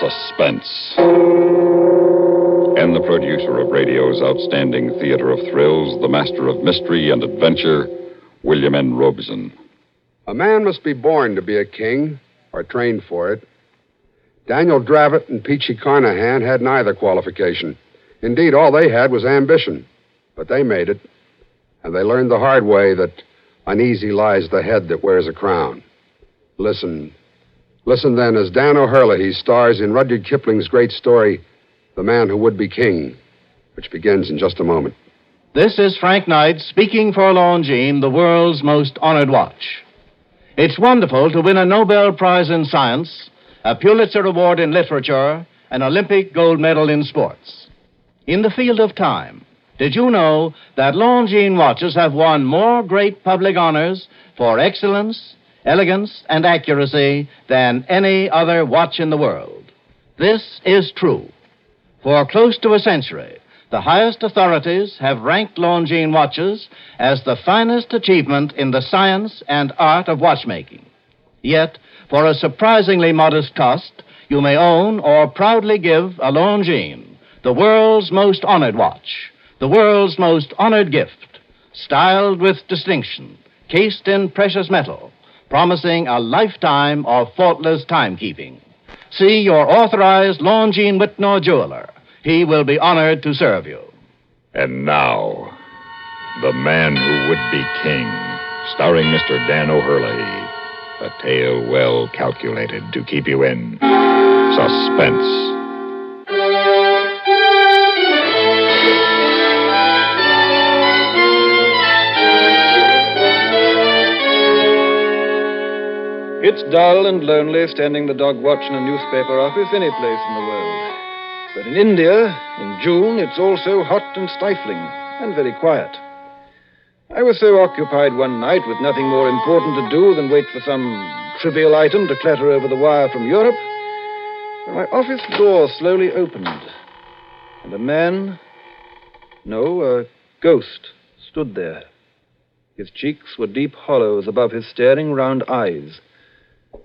Suspense. And the producer of radio's outstanding theater of thrills, the master of mystery and adventure, William N. Robson. A man must be born to be a king, or trained for it. Daniel Dravot and Peachy Carnahan had neither qualification. Indeed, all they had was ambition. But they made it. And they learned the hard way that uneasy lies the head that wears a crown. Listen. Listen then as Dan O'Herlihy stars in Rudyard Kipling's great story, The Man Who Would Be King, which begins in just a moment. This is Frank Knight speaking for Longines, the world's most honored watch. It's wonderful to win a Nobel Prize in Science, a Pulitzer Award in Literature, an Olympic gold medal in sports. In the field of time, did you know that Longines watches have won more great public honors for excellence, elegance, and accuracy than any other watch in the world? This is true. For close to a century, the highest authorities have ranked Longines watches as the finest achievement in the science and art of watchmaking. Yet, for a surprisingly modest cost, you may own or proudly give a Longines, the world's most honored watch, the world's most honored gift, styled with distinction, cased in precious metal, promising a lifetime of faultless timekeeping. See your authorized Longines Wittnauer jeweler. He will be honored to serve you. And now, The Man Who Would Be King, starring Mr. Dan O'Herlihy. A tale well calculated to keep you in suspense. It's dull and lonely standing the dog watch in a newspaper office any place in the world. But in India, in June, it's also hot and stifling and very quiet. I was so occupied one night with nothing more important to do than wait for some trivial item to clatter over the wire from Europe that my office door slowly opened. And a man, no, a ghost, stood there. His cheeks were deep hollows above his staring round eyes,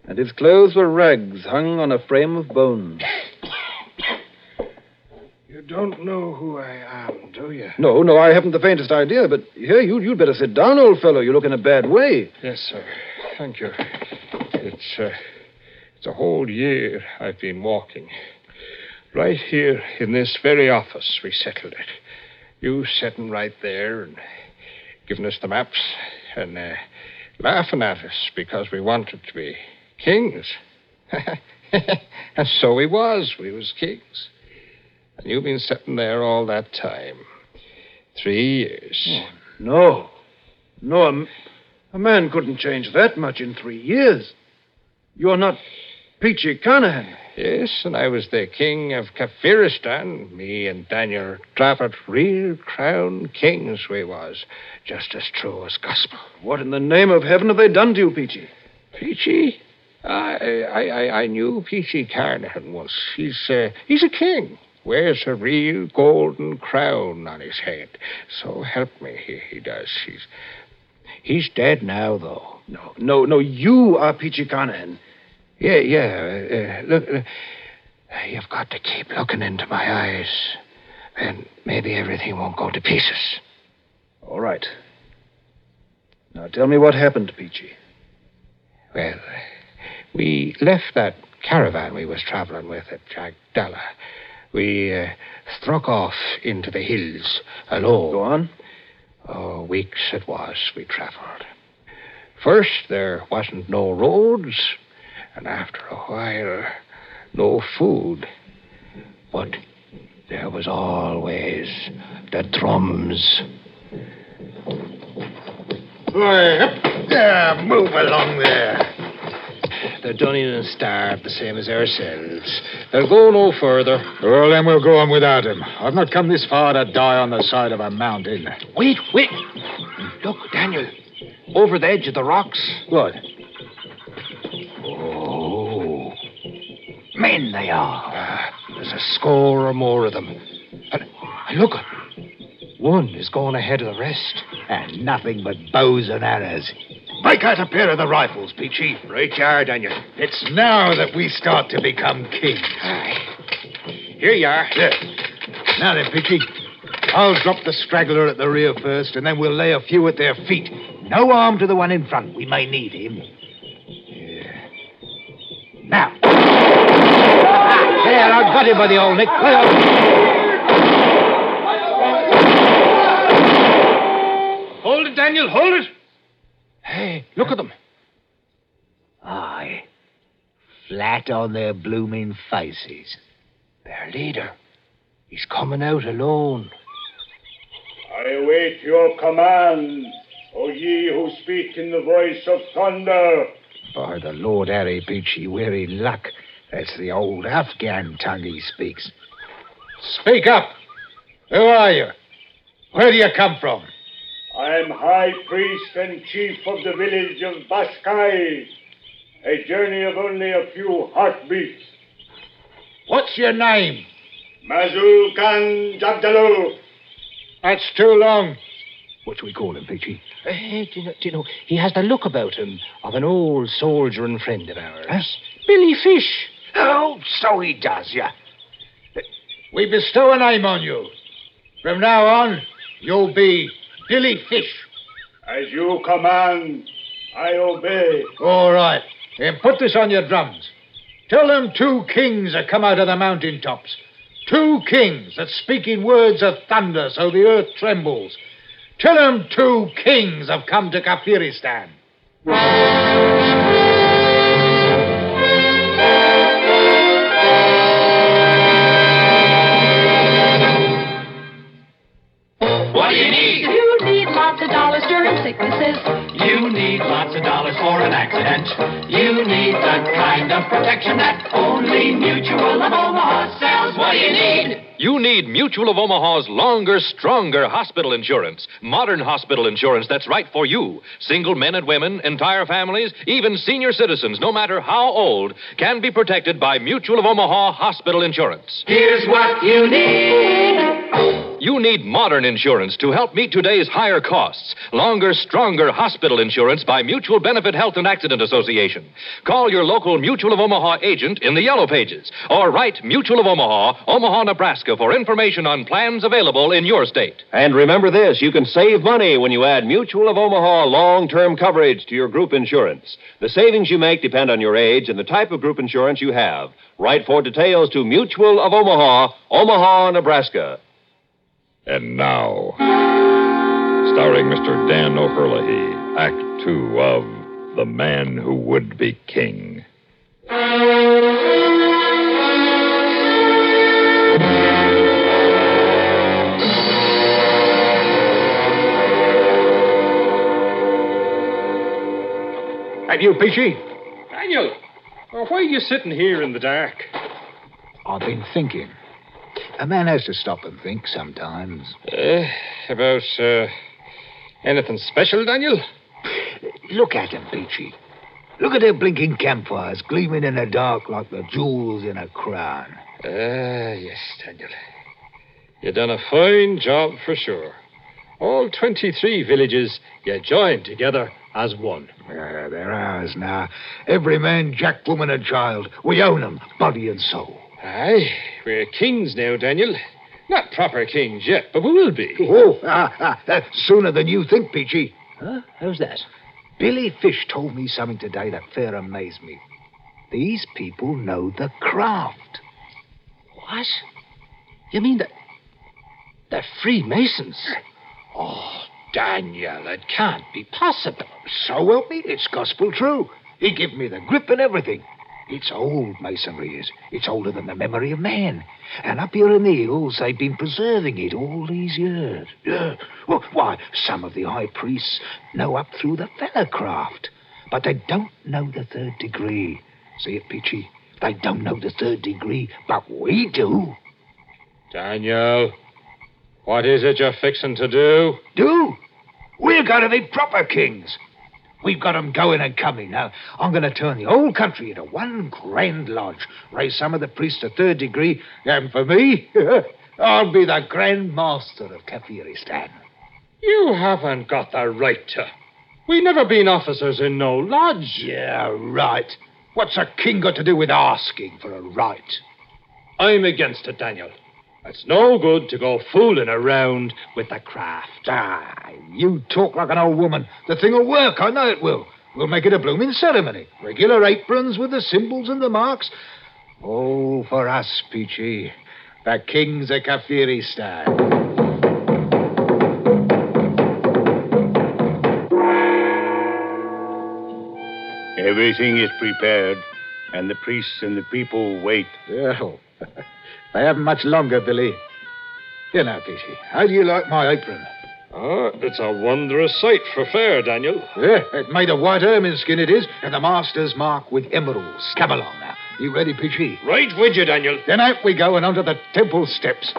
and his clothes were rags hung on a frame of bone. You don't know who I am, do you? No, no, I haven't the faintest idea, but here, you, you'd better sit down, old fellow. You look in a bad way. Yes, sir. Thank you. It's, uh, it's a whole year I've been walking. Right here in this very office, we settled it. You sitting right there and giving us the maps and uh, laughing at us because we wanted to be kings. and so we was. We was kings. And you've been sitting there all that time. Three years. Oh, no. No, a man couldn't change that much in three years. You're not Peachy Carnahan. Yes, and I was the king of Kafiristan. Me and Daniel Dravot, real crown kings we was. Just as true as gospel. What in the name of heaven have they done to you, Peachy? Peachy? I, I, I, I knew Peachy Carnahan once. He's, uh, he's a king. Wears a real golden crown on his head. So help me, he, he does. He's, he's dead now, though. No, no, no, you are Peachy Carnahan. Yeah, yeah. Uh, look, uh, you've got to keep looking into my eyes. And maybe everything won't go to pieces. All right. Now tell me what happened, Peachy. Well, we left that caravan we was traveling with at Jagdala. We uh, struck off into the hills alone. Go on. Oh, weeks it was we travelled. First, there wasn't no roads, and after a while, no food. But there was always the drums. Yeah, move along there. They're done in and starved the same as ourselves. They'll go no further. Well, then we'll go on without him. I've not come this far to die on the side of a mountain. Wait, wait. Look, Daniel. Over the edge of the rocks. What? Oh. Men they are. Ah, there's a score or more of them. And, and look, one is going ahead of the rest. And nothing but bows and arrows. Break out a pair of the rifles, Peachy. Right you are, Daniel. It's now that we start to become kings. Here you are. There. Now then, Peachy. I'll drop the straggler at the rear first, and then we'll lay a few at their feet. No harm to the one in front. We may need him. Yeah. Now. There, I've got him by the old neck. Lay on. Hold it, Daniel, hold it. Hey, look at them. Aye. Flat on their blooming faces. Their leader. He's coming out alone. I await your command, O ye who speak in the voice of thunder. By the Lord Harry Peachy, we're in luck. That's the old Afghan tongue he speaks. Speak up. Who are you? Where do you come from? I am High Priest and Chief of the village of Baskai. A journey of only a few heartbeats. What's your name? Mazul Khan Jabdalu. That's too long. What do we call him, Peachy? Eh, do, you know, do you know, he has the look about him of an old soldier and friend of ours. Billy Fish. Oh, so he does, yeah. We bestow a name on you. From now on, you'll be Billy Fish. As you command, I obey. All right. Then put this on your drums. Tell them two kings have come out of the mountain tops. Two kings that speak in words of thunder so the earth trembles. Tell them two kings have come to Kafiristan. Protection that only Mutual of Omaha Mutual of Omaha's longer, stronger hospital insurance. Modern hospital insurance that's right for you. Single men and women, entire families, even senior citizens, no matter how old, can be protected by Mutual of Omaha hospital insurance. Here's what you need. You need modern insurance to help meet today's higher costs. Longer, stronger hospital insurance by Mutual Benefit Health and Accident Association. Call your local Mutual of Omaha agent in the Yellow Pages or write Mutual of Omaha, Omaha, Nebraska for information on plans available in your state. And remember this you can save money when you add Mutual of Omaha long term coverage to your group insurance. The savings you make depend on your age and the type of group insurance you have. Write for details to Mutual of Omaha, Omaha, Nebraska. And now, starring Mr. Dan O'Herlihy, Act Two of The Man Who Would Be King. And you, Peachy? Daniel, why are you sitting here in the dark? I've been thinking. A man has to stop and think sometimes. Uh, about, uh, anything special, Daniel? Look at 'em, Peachy. Look at their blinking campfires gleaming in the dark like the jewels in a crown. Ah, yes, Daniel. You've done a fine job for sure. All 23 villages you joined together as one. Uh, they're ours now. Every man, jack, woman, and child. We own 'em, body and soul. Aye, we're kings now, Daniel. Not proper kings yet, but we will be. Oh, ah, ah, uh, sooner than you think, Peachy. Huh? How's that? Billy Fish told me something today that fair amazed me. These people know the craft. What? You mean that they're Freemasons? Oh, Daniel, it can't be possible. So help me, it's gospel true. He give me the grip and everything. It's old masonry is. It's older than the memory of man. And up here in the hills, they've been preserving it all these years. Yeah. Well, why, some of the high priests know up through the Fellow Craft, but they don't know the third degree. See it, Peachy? They don't know the third degree, but we do. Daniel, what is it you're fixing to do? Do? We're going to be proper kings. We've got 'em going and coming. Now, I'm going to turn the whole country into one grand lodge, raise some of the priests to third degree, and for me, I'll be the Grand Master of Kafiristan. You haven't got the right to. We never been officers in no lodge. Yeah, right. What's a king got to do with asking for a right? I'm against it, Daniel. It's no good to go fooling around with the craft. Ah, you talk like an old woman. The thing'll work, I know it will. We'll make it a blooming ceremony. Regular aprons with the symbols and the marks. All for us, Peachy. The kings of Kafiristan. Everything is prepared, and the priests and the people wait. Well, they haven't much longer, Billy. You know, Peachy, how do you like my apron? Ah, it's a wondrous sight for fair, Daniel. Yeah, it's made of white ermine skin, it is, and the master's mark with emeralds. Come along now. You ready, Peachy? Right with you, Daniel. Then out we go and onto the temple steps.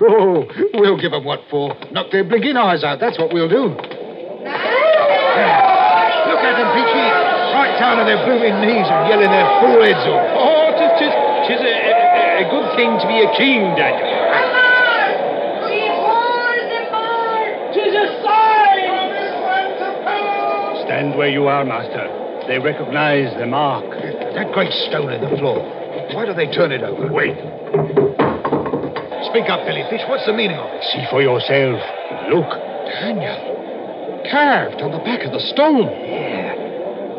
Oh, we'll give 'em what for. Knock their blinking eyes out. That's what we'll do. Yeah. Look at them, Peachy. Right down on their blooming knees and yelling their foreheads off. Oh, thing to be a king, Daniel. Stand where you are, master. They recognize the mark. That great stone in the floor. Why do they turn it over? Wait. Speak up, Billy Fish. What's the meaning of it? See for yourself. Look. Daniel. Carved on the back of the stone. Yeah.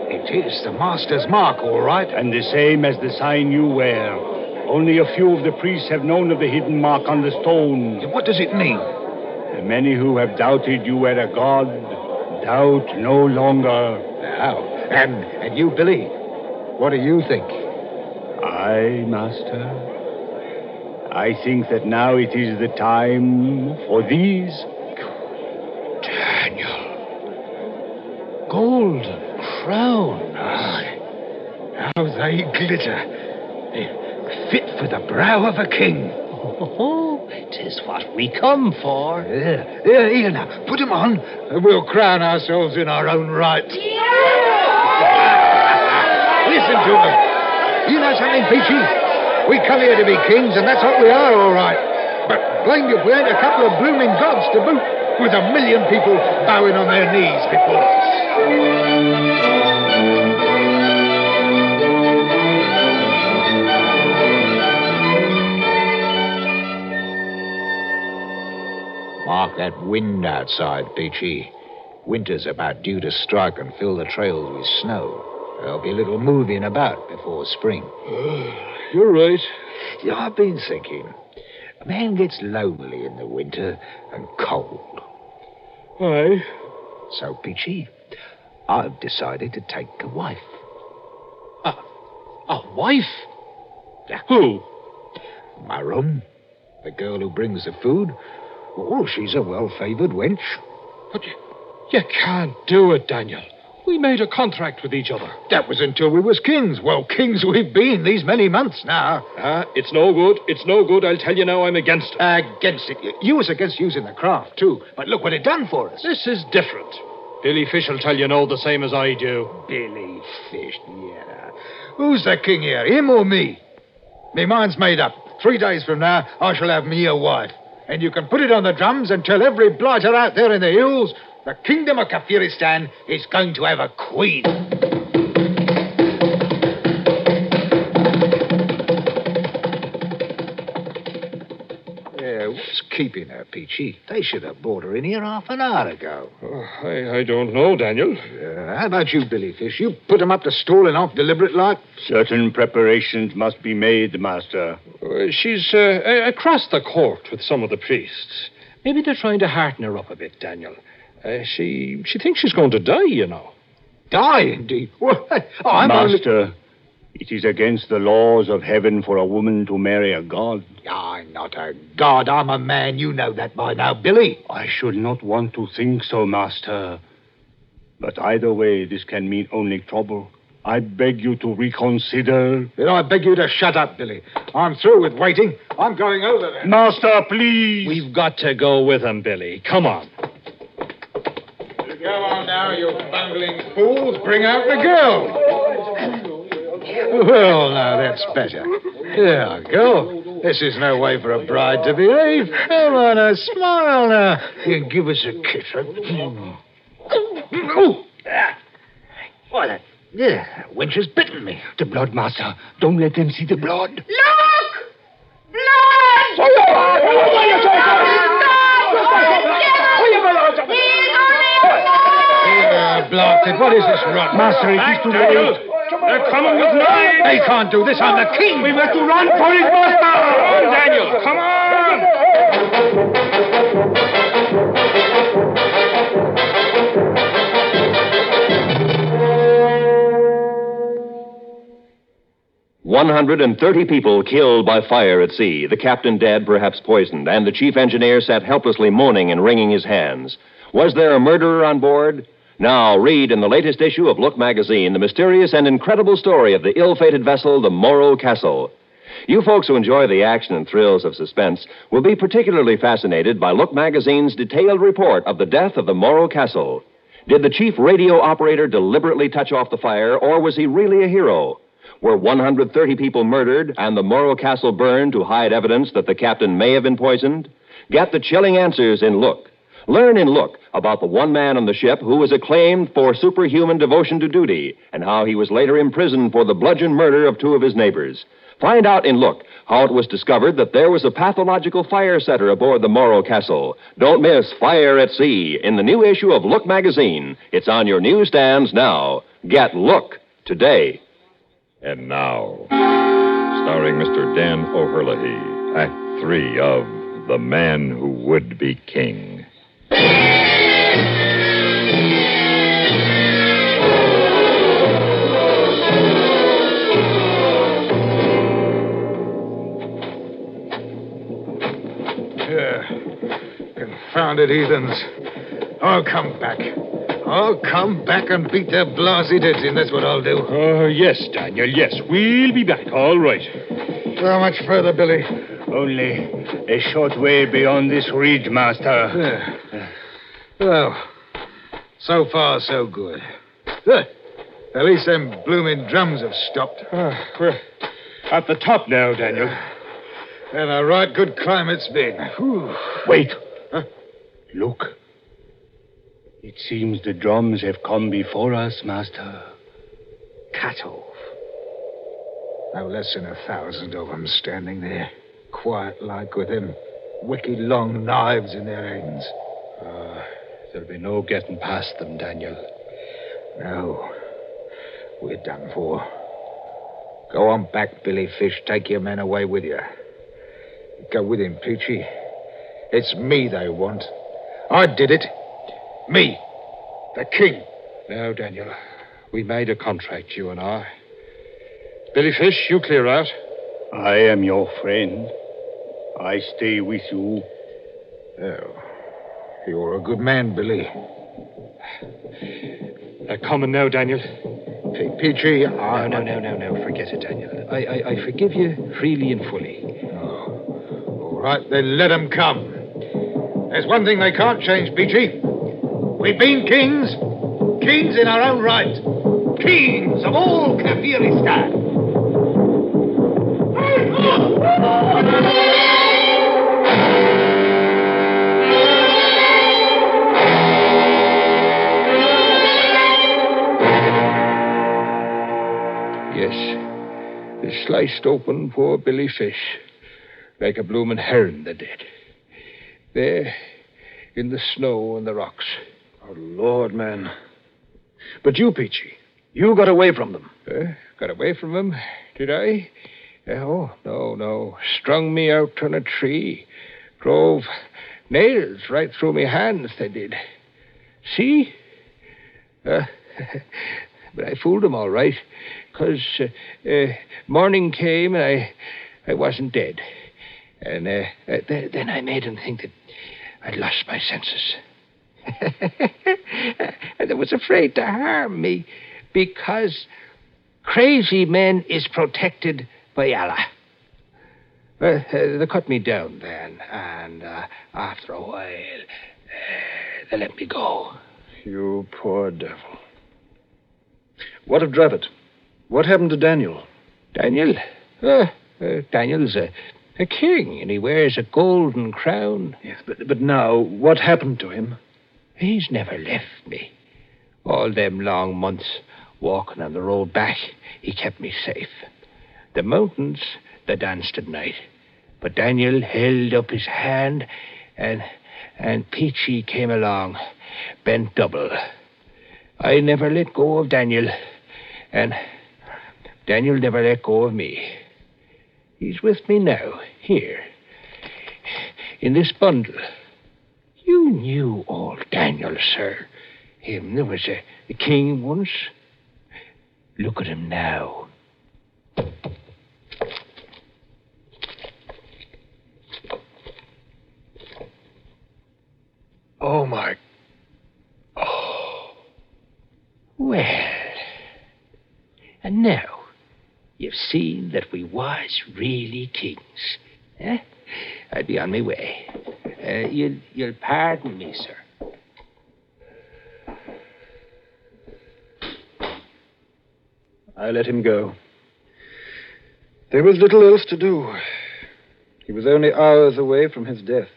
It is the master's mark, all right. And the same as the sign you wear. Only a few of the priests have known of the hidden mark on the stone. What does it mean? The many who have doubted you were a god doubt no longer. Now, and and you, Billy, what do you think? I, master, I think that now it is the time for these. Daniel. Golden crown. Ah. How they glitter. They're fit for the brow of a king. Oh, tis what we come for. Yeah, yeah, here now. Put 'em on, and we'll crown ourselves in our own right. Listen to to 'em. You know something, Peachy? We come here to be kings, and that's what we are, all right. But blame you if we ain't a couple of blooming gods to boot, with a million people bowing on their knees before us. That wind outside, Peachy. Winter's about due to strike and fill the trails with snow. There'll be a little moving about before spring. You're right. I've been thinking. A man gets lonely in the winter and cold. Aye. So, Peachy, I've decided to take a wife. A a wife? Who? My room, the girl who brings the food. Oh, she's a well-favored wench. But you, you can't do it, Daniel. We made a contract with each other. That was until we was kings. Well, kings we've been these many months now. Ah, it's no good. It's no good. I'll tell you now I'm against it. Against it. You was against using the craft, too. But look what it done for us. This is different. Billy Fish will tell you no the same as I do. Billy Fish, yeah. Who's the king here, him or me? Me mind's made up. Three days from now, I shall have me a wife. And you can put it on the drums and tell every blighter out there in the hills the kingdom of Kafiristan is going to have a queen. Yeah, what's keeping her, Peachy? They should have brought her in here half an hour ago. Oh, I, I don't know, Daniel. Uh, how about you, Billy Fish? You put 'em up to stalling off deliberate like? Certain preparations must be made, master. Uh, she's uh, across the court with some of the priests. Maybe they're trying to hearten her up a bit, Daniel. Uh, she she thinks she's going to die, you know. Die, indeed. Well, oh, I'm only... master, it is against the laws of heaven for a woman to marry a god. I'm not a god. I'm a man. You know that by now, Billy. I should not want to think so, master. But either way, this can mean only trouble. I beg you to reconsider. Then I beg you to shut up, Billy. I'm through with waiting. I'm going over there. Master, please. We've got to go with him, Billy. Come on. Go on now, you bungling fools. Bring out the girl. Well, now that's better. There, go. This is no way for a bride to behave. Come on, a smile now. You give us a kiss. huh? Oh, Ah. Why, that, yeah, that wench has bitten me. The blood, master. Don't let them see the blood. Look! Blood! Yeah, blasted. What is this rot? Master, it is too late. They're coming with knives! They can't do this. I'm the king. We've got to run for his master. Come on, Daniel! Come on! One hundred and thirty people killed by fire at sea, the captain dead, perhaps poisoned, and the chief engineer sat helplessly moaning and wringing his hands. Was there a murderer on board? Now, read in the latest issue of Look magazine the mysterious and incredible story of the ill fated vessel, the Morro Castle. You folks who enjoy the action and thrills of suspense will be particularly fascinated by Look magazine's detailed report of the death of the Morro Castle. Did the chief radio operator deliberately touch off the fire, or was he really a hero? Were 130 people murdered and the Morro Castle burned to hide evidence that the captain may have been poisoned? Get the chilling answers in Look. Learn in Look about the one man on the ship who was acclaimed for superhuman devotion to duty and how he was later imprisoned for the bludgeon murder of two of his neighbors. Find out in Look how it was discovered that there was a pathological fire setter aboard the Morro Castle. Don't miss Fire at Sea in the new issue of Look magazine. It's on your newsstands now. Get Look today. And now, starring Mr. Dan O'Herlihy, Act Three of The Man Who Would Be King. Yeah. Confounded heathens. I'll come back. I'll come back and beat their blasted heads in. That's what I'll do. Oh, yes, Daniel, yes. We'll be back, all right. How much further, Billy? Only a short way beyond this ridge, master. Yeah. Well, so far, so good. Huh. At least them blooming drums have stopped. Ah, we're at the top now, Daniel. And a right good climb it's been. Whew. Wait. Look. It seems the drums have come before us, master. Cut off. No less than a thousand of 'em standing there, quiet like with them wicked long knives in their hands. There'll be no getting past them, Daniel. No. We're done for. Go on back, Billy Fish. Take your men away with you. Go with him, Peachy. It's me they want. I did it. Me. The king. No, Daniel, we made a contract, you and I. Billy Fish, you clear out. I am your friend. I stay with you. Oh. You're a good man, Billy. They're coming now, Daniel. Pe- Peachy, I... No, no, no, no, no. Forget it, Daniel. I, I, I forgive you freely and fully. Oh. All right, then let 'em come. There's one thing they can't change, Peachy. We've been kings. Kings in our own right. Kings of all Kafiristan. Sliced open poor Billy Fish. Like a bloomin' heron, they did. There, in the snow and the rocks. Oh, Lord, man. But you, Peachy, you got away from them. Eh? Got away from them, did I? Oh, no, no. Strung me out on a tree. Drove nails right through me hands, they did. See? Uh, but I fooled 'em all right, 'cause uh, uh, morning came and I, I wasn't dead. And uh, uh, th- then I made 'em think that I'd lost my senses. and they was afraid to harm me because crazy men is protected by Allah. Well, uh, they cut me down then, and uh, after a while, uh, they let me go. You poor devil. What of Dravot? What happened to Daniel? Daniel? Uh, uh, Daniel's a, a king, and he wears a golden crown. Yes, but, but now, what happened to him? He's never left me. All them long months walking on the road back, he kept me safe. The mountains, they danced at night. But Daniel held up his hand, and and Peachy came along, bent double. I never let go of Daniel, and Daniel never let go of me. He's with me now, here, in this bundle. You knew old Daniel, sir. Him there was a, a king once. Look at him now. Oh, my. Well, and now you've seen that we was really kings. Eh? I'd be on my way. Uh, you'll, you'll pardon me, sir. I let him go. There was little else to do. He was only hours away from his death.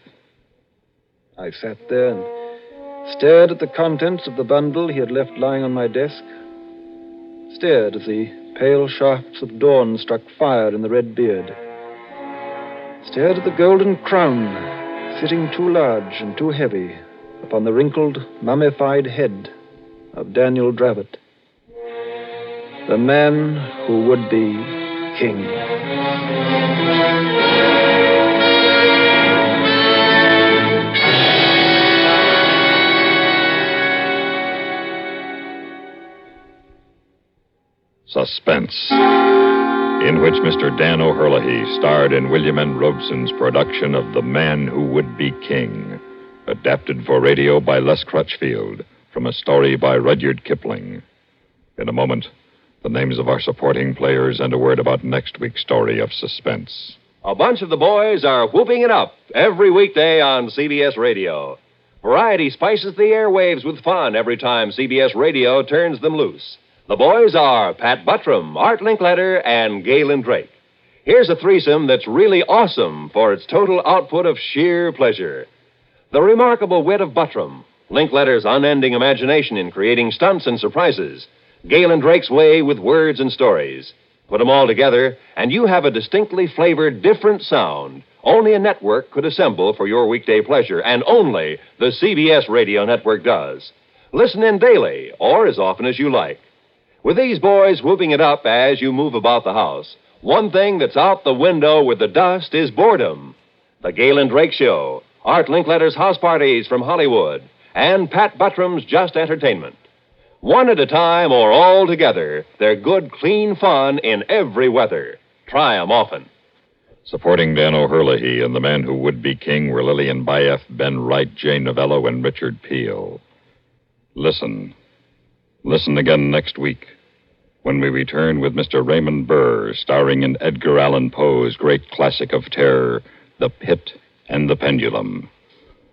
I sat there and stared at the contents of the bundle he had left lying on my desk. Stared as the pale shafts of dawn struck fire in the red beard. Stared at the golden crown sitting too large and too heavy upon the wrinkled, mummified head of Daniel Dravot. The man who would be king. Suspense, in which Mr. Dan O'Herlihy starred in William N. Robson's production of The Man Who Would Be King, adapted for radio by Les Crutchfield from a story by Rudyard Kipling. In a moment, the names of our supporting players and a word about next week's story of suspense. A bunch of the boys are whooping it up every weekday on CBS Radio. Variety spices the airwaves with fun every time CBS Radio turns them loose. The boys are Pat Buttram, Art Linkletter, and Galen Drake. Here's a threesome that's really awesome for its total output of sheer pleasure. The remarkable wit of Buttram, Linkletter's unending imagination in creating stunts and surprises, Galen Drake's way with words and stories. Put them all together, and you have a distinctly flavored, different sound only a network could assemble for your weekday pleasure, and only the CBS Radio Network does. Listen in daily, or as often as you like. With these boys whooping it up as you move about the house, one thing that's out the window with the dust is boredom. The Galen Drake Show, Art Linkletter's house parties from Hollywood, and Pat Buttram's Just Entertainment. One at a time or all together, they're good, clean fun in every weather. Try 'em often. Supporting Dan O'Herlihy and the man who would be king were Lillian Buyeff, Ben Wright, Jay Novello, and Richard Peel. Listen. Listen again next week when we return with Mr. Raymond Burr, starring in Edgar Allan Poe's great classic of terror, The Pit and the Pendulum.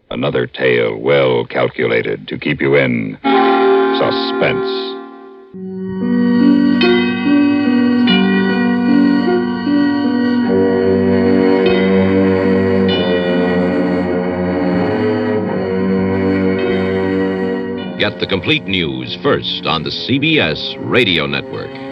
Another tale well calculated to keep you in suspense. Get the complete news first on the CBS Radio Network.